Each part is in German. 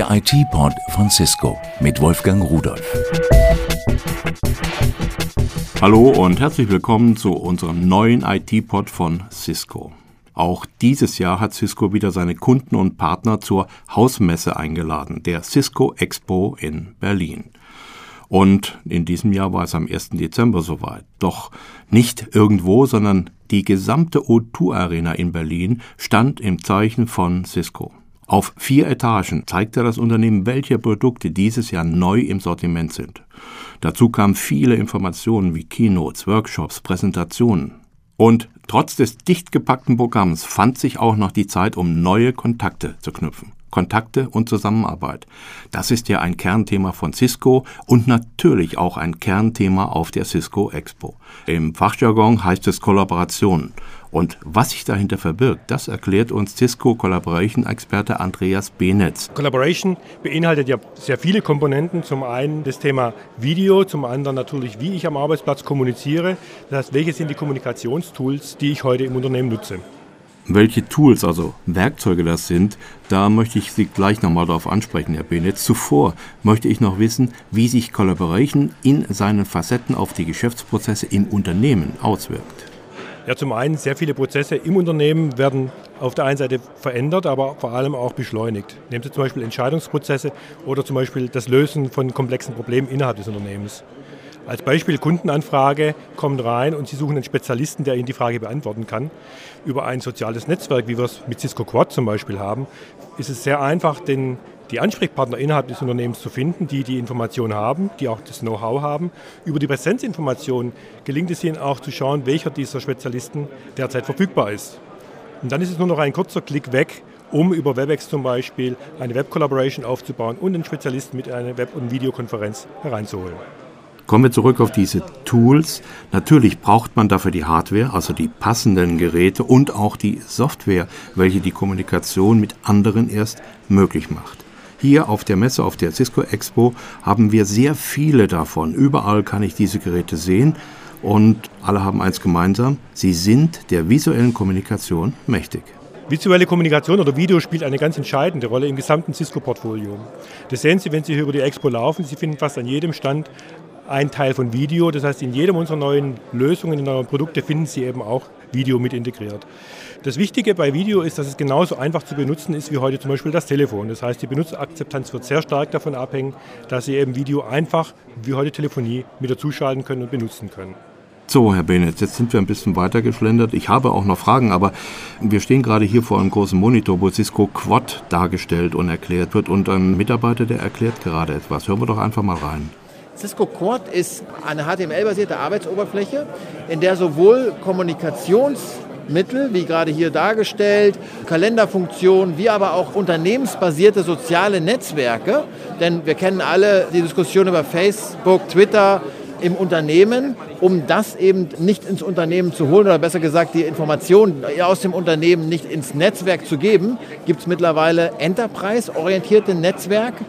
Der IT-Pod von Cisco mit Wolfgang Rudolf. Hallo und herzlich willkommen zu unserem neuen IT-Pod von Cisco. Auch dieses Jahr hat Cisco wieder seine Kunden und Partner zur Hausmesse eingeladen, der Cisco Expo in Berlin. Und in diesem Jahr war es am 1. Dezember soweit. Doch nicht irgendwo, sondern die gesamte O2 Arena in Berlin stand im Zeichen von Cisco. Auf vier Etagen zeigte das Unternehmen, welche Produkte dieses Jahr neu im Sortiment sind. Dazu kamen viele Informationen wie Keynotes, Workshops, Präsentationen. Und trotz des dicht gepackten Programms fand sich auch noch die Zeit, um neue Kontakte zu knüpfen. Kontakte und Zusammenarbeit. Das ist ja ein Kernthema von Cisco und natürlich auch ein Kernthema auf der Cisco Expo. Im Fachjargon heißt es Kollaboration. Und was sich dahinter verbirgt, das erklärt uns Cisco Collaboration Experte Andreas Benetz. Collaboration beinhaltet ja sehr viele Komponenten. Zum einen das Thema Video, zum anderen natürlich, wie ich am Arbeitsplatz kommuniziere. Das heißt, welche sind die Kommunikationstools, die ich heute im Unternehmen nutze welche Tools, also Werkzeuge das sind, da möchte ich Sie gleich nochmal darauf ansprechen, Herr Benetz. Zuvor möchte ich noch wissen, wie sich Collaboration in seinen Facetten auf die Geschäftsprozesse im Unternehmen auswirkt. Ja, zum einen sehr viele Prozesse im Unternehmen werden auf der einen Seite verändert, aber vor allem auch beschleunigt. Nehmen Sie zum Beispiel Entscheidungsprozesse oder zum Beispiel das Lösen von komplexen Problemen innerhalb des Unternehmens. Als Beispiel Kundenanfrage kommt rein und Sie suchen einen Spezialisten, der Ihnen die Frage beantworten kann. Über ein soziales Netzwerk, wie wir es mit Cisco Quad zum Beispiel haben, ist es sehr einfach, den, die Ansprechpartner innerhalb des Unternehmens zu finden, die die Information haben, die auch das Know-how haben. Über die Präsenzinformation gelingt es Ihnen auch zu schauen, welcher dieser Spezialisten derzeit verfügbar ist. Und dann ist es nur noch ein kurzer Klick weg, um über WebEx zum Beispiel eine Web-Collaboration aufzubauen und einen Spezialisten mit einer Web- und Videokonferenz hereinzuholen. Kommen wir zurück auf diese Tools. Natürlich braucht man dafür die Hardware, also die passenden Geräte und auch die Software, welche die Kommunikation mit anderen erst möglich macht. Hier auf der Messe, auf der Cisco Expo, haben wir sehr viele davon. Überall kann ich diese Geräte sehen und alle haben eins gemeinsam, sie sind der visuellen Kommunikation mächtig. Visuelle Kommunikation oder Video spielt eine ganz entscheidende Rolle im gesamten Cisco-Portfolio. Das sehen Sie, wenn Sie hier über die Expo laufen. Sie finden fast an jedem Stand ein Teil von Video. Das heißt, in jedem unserer neuen Lösungen, in neuen Produkte finden Sie eben auch Video mit integriert. Das Wichtige bei Video ist, dass es genauso einfach zu benutzen ist wie heute zum Beispiel das Telefon. Das heißt, die Benutzerakzeptanz wird sehr stark davon abhängen, dass Sie eben Video einfach wie heute Telefonie mit dazuschalten können und benutzen können. So, Herr Benetz, jetzt sind wir ein bisschen weiter geschlendert. Ich habe auch noch Fragen, aber wir stehen gerade hier vor einem großen Monitor, wo Cisco Quad dargestellt und erklärt wird und ein Mitarbeiter, der erklärt gerade etwas. Hören wir doch einfach mal rein. Cisco Quad ist eine HTML-basierte Arbeitsoberfläche, in der sowohl Kommunikationsmittel, wie gerade hier dargestellt, Kalenderfunktionen, wie aber auch unternehmensbasierte soziale Netzwerke, denn wir kennen alle die Diskussion über Facebook, Twitter, im Unternehmen, um das eben nicht ins Unternehmen zu holen oder besser gesagt die Informationen aus dem Unternehmen nicht ins Netzwerk zu geben, gibt es mittlerweile enterprise-orientierte Netzwerke,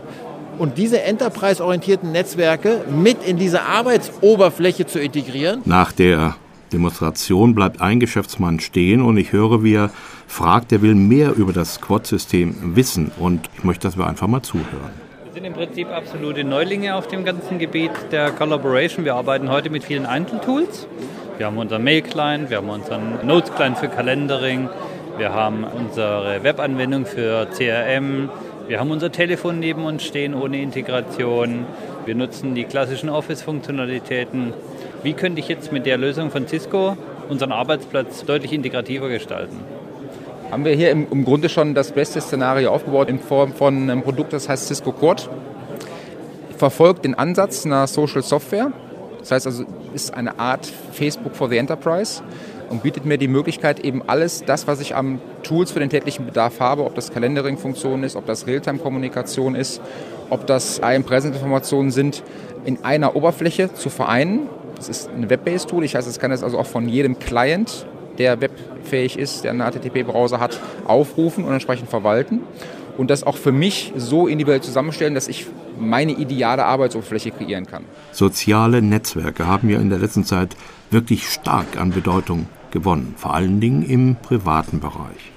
und diese enterprise-orientierten Netzwerke mit in diese Arbeitsoberfläche zu integrieren. Nach der Demonstration bleibt ein Geschäftsmann stehen und ich höre, wie er fragt, er will mehr über das Quad-System wissen und ich möchte, dass wir einfach mal zuhören. Wir sind im Prinzip absolute Neulinge auf dem ganzen Gebiet der Collaboration. Wir arbeiten heute mit vielen Einzeltools. Wir haben unseren Mail-Client, wir haben unseren Notes-Client für Calendering, wir haben unsere Webanwendung für CRM, wir haben unser Telefon neben uns stehen ohne Integration. Wir nutzen die klassischen Office-Funktionalitäten. Wie könnte ich jetzt mit der Lösung von Cisco unseren Arbeitsplatz deutlich integrativer gestalten? Haben wir hier im, Grunde schon das beste Szenario aufgebaut in Form von einem Produkt, das heißt Cisco Quad. Verfolgt den Ansatz einer Social Software. Das heißt also, ist eine Art Facebook for the Enterprise und bietet mir die Möglichkeit, eben alles das, was ich am Tools für den täglichen Bedarf habe, ob das Calendering-Funktion ist, ob das Realtime-Kommunikation ist, ob das IM-Present-Informationen sind, in einer Oberfläche zu vereinen. Das ist ein Web-based Tool, ich heiße, es kann das also auch von jedem Client, der webfähig ist, der einen HTTP-Browser hat, aufrufen und entsprechend verwalten und das auch für mich so individuell zusammenstellen, dass ich meine ideale Arbeitsoberfläche kreieren kann. Soziale Netzwerke haben ja in der letzten Zeit wirklich stark an Bedeutung gewonnen, vor allen Dingen im privaten Bereich.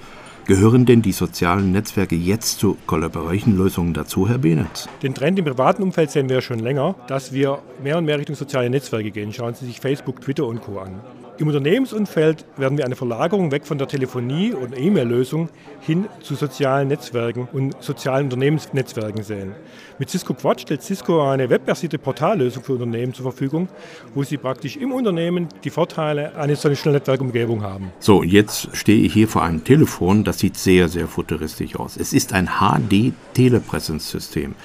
Gehören denn die sozialen Netzwerke jetzt zu Collaboration-Lösungen dazu, Herr Benetz? Den Trend im privaten Umfeld sehen wir schon länger, dass wir mehr und mehr Richtung soziale Netzwerke gehen. Schauen Sie sich Facebook, Twitter und Co. an. Im Unternehmensumfeld werden wir eine Verlagerung weg von der Telefonie- und E-Mail-Lösung hin zu sozialen Netzwerken und sozialen Unternehmensnetzwerken sehen. Mit Cisco Quad stellt Cisco eine webbasierte Portallösung für Unternehmen zur Verfügung, wo sie praktisch im Unternehmen die Vorteile einer solchen Netzwerkumgebung haben. So, jetzt stehe ich hier vor einem Telefon, das sieht sehr, sehr futuristisch aus. Es ist ein HD-Telepräsenzsystem.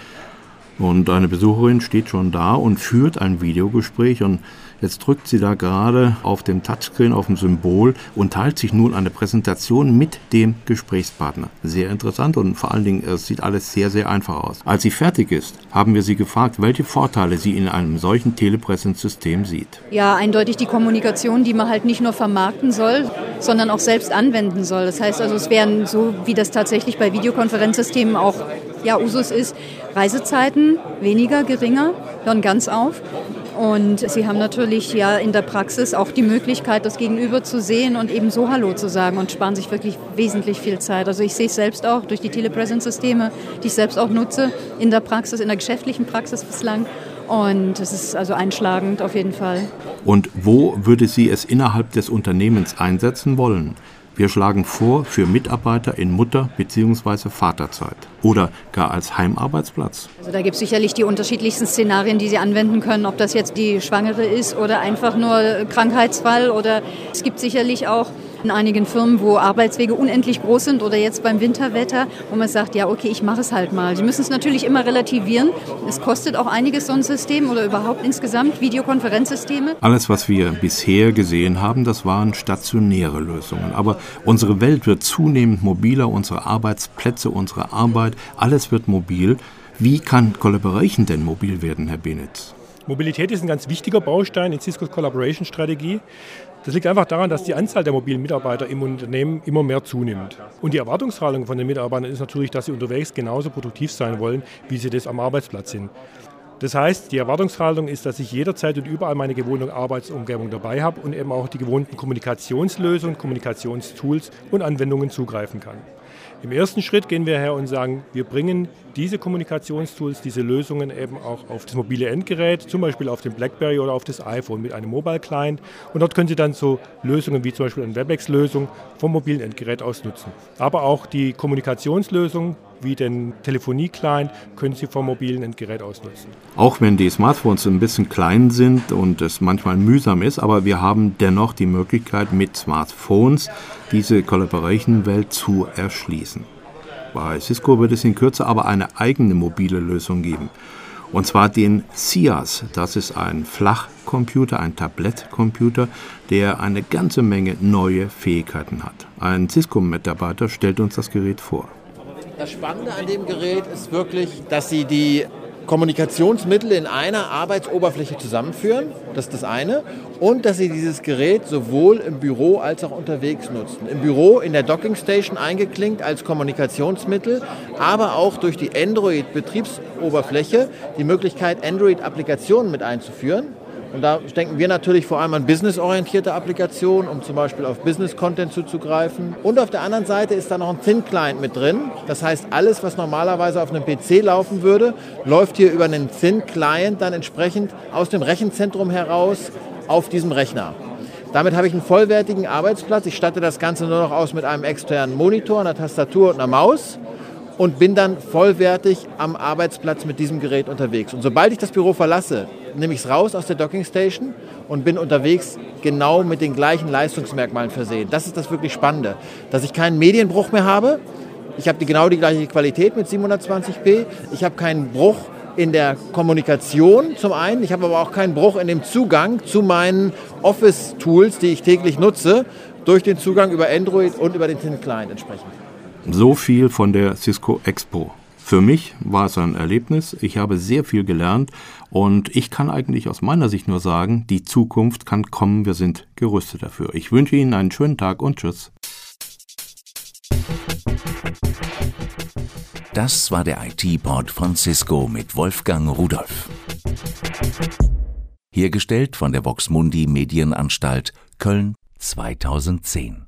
Und eine Besucherin steht schon da und führt ein Videogespräch und Jetzt drückt sie da gerade auf dem Touchscreen auf dem Symbol und teilt sich nun eine Präsentation mit dem Gesprächspartner. Sehr interessant und vor allen Dingen, es sieht alles sehr, sehr einfach aus. Als sie fertig ist, haben wir sie gefragt, welche Vorteile sie in einem solchen Telepräsenzsystem sieht. Ja, eindeutig die Kommunikation, die man halt nicht nur vermarkten soll, sondern auch selbst anwenden soll. Das heißt also, es wären so, wie das tatsächlich bei Videokonferenzsystemen auch ja, Usus ist, Reisezeiten weniger, geringer, hören ganz auf. Und sie haben natürlich ja in der Praxis auch die Möglichkeit, das Gegenüber zu sehen und eben so Hallo zu sagen und sparen sich wirklich wesentlich viel Zeit. Also ich sehe es selbst auch durch die Telepresence-Systeme, die ich selbst auch nutze, in der Praxis, in der geschäftlichen Praxis bislang. Und es ist also einschlagend auf jeden Fall. Und wo würde sie es innerhalb des Unternehmens einsetzen wollen? Wir schlagen vor für Mitarbeiter in Mutter- bzw. Vaterzeit oder gar als Heimarbeitsplatz. Also da gibt es sicherlich die unterschiedlichsten Szenarien, die Sie anwenden können, ob das jetzt die Schwangere ist oder einfach nur Krankheitsfall oder es gibt sicherlich auch in einigen Firmen, wo Arbeitswege unendlich groß sind oder jetzt beim Winterwetter, wo man sagt, ja, okay, ich mache es halt mal. Sie müssen es natürlich immer relativieren. Es kostet auch einiges so ein System oder überhaupt insgesamt Videokonferenzsysteme. Alles, was wir bisher gesehen haben, das waren stationäre Lösungen. Aber unsere Welt wird zunehmend mobiler, unsere Arbeitsplätze, unsere Arbeit, alles wird mobil. Wie kann Collaboration denn mobil werden, Herr Benitz? Mobilität ist ein ganz wichtiger Baustein in Cisco's Collaboration Strategie. Das liegt einfach daran, dass die Anzahl der mobilen Mitarbeiter im Unternehmen immer mehr zunimmt. Und die Erwartungshaltung von den Mitarbeitern ist natürlich, dass sie unterwegs genauso produktiv sein wollen, wie sie das am Arbeitsplatz sind. Das heißt, die Erwartungshaltung ist, dass ich jederzeit und überall meine gewohnte Arbeitsumgebung dabei habe und eben auch die gewohnten Kommunikationslösungen, Kommunikationstools und Anwendungen zugreifen kann. Im ersten Schritt gehen wir her und sagen, wir bringen diese Kommunikationstools, diese Lösungen eben auch auf das mobile Endgerät, zum Beispiel auf den BlackBerry oder auf das iPhone mit einem Mobile Client. Und dort können Sie dann so Lösungen wie zum Beispiel eine WebEx-Lösung vom mobilen Endgerät aus nutzen. Aber auch die Kommunikationslösung wie den Telefonie-Client können Sie vom mobilen Endgerät aus. Auch wenn die Smartphones ein bisschen klein sind und es manchmal mühsam ist, aber wir haben dennoch die Möglichkeit mit Smartphones diese Collaboration-Welt zu erschließen. Bei Cisco wird es in Kürze aber eine eigene mobile Lösung geben. Und zwar den SIAS. Das ist ein Flachcomputer, ein Tablettcomputer, der eine ganze Menge neue Fähigkeiten hat. Ein Cisco-Mitarbeiter stellt uns das Gerät vor. Das Spannende an dem Gerät ist wirklich, dass Sie die Kommunikationsmittel in einer Arbeitsoberfläche zusammenführen, das ist das eine, und dass Sie dieses Gerät sowohl im Büro als auch unterwegs nutzen. Im Büro in der Dockingstation eingeklinkt als Kommunikationsmittel, aber auch durch die Android-Betriebsoberfläche die Möglichkeit, Android-Applikationen mit einzuführen. Und da denken wir natürlich vor allem an businessorientierte Applikationen, um zum Beispiel auf Business-Content zuzugreifen. Und auf der anderen Seite ist da noch ein Thin-Client mit drin. Das heißt, alles, was normalerweise auf einem PC laufen würde, läuft hier über einen Thin-Client dann entsprechend aus dem Rechenzentrum heraus auf diesem Rechner. Damit habe ich einen vollwertigen Arbeitsplatz. Ich statte das Ganze nur noch aus mit einem externen Monitor, einer Tastatur und einer Maus und bin dann vollwertig am Arbeitsplatz mit diesem Gerät unterwegs. Und sobald ich das Büro verlasse, nehme ich es raus aus der Docking Station und bin unterwegs genau mit den gleichen Leistungsmerkmalen versehen. Das ist das wirklich Spannende, dass ich keinen Medienbruch mehr habe. Ich habe die, genau die gleiche Qualität mit 720p. Ich habe keinen Bruch in der Kommunikation zum einen. Ich habe aber auch keinen Bruch in dem Zugang zu meinen Office-Tools, die ich täglich nutze, durch den Zugang über Android und über den Thin Client entsprechend. So viel von der Cisco Expo. Für mich war es ein Erlebnis. Ich habe sehr viel gelernt und ich kann eigentlich aus meiner Sicht nur sagen, die Zukunft kann kommen. Wir sind gerüstet dafür. Ich wünsche Ihnen einen schönen Tag und tschüss. Das war der IT-Pod von Cisco mit Wolfgang Rudolf. Hergestellt von der Voxmundi Medienanstalt Köln 2010.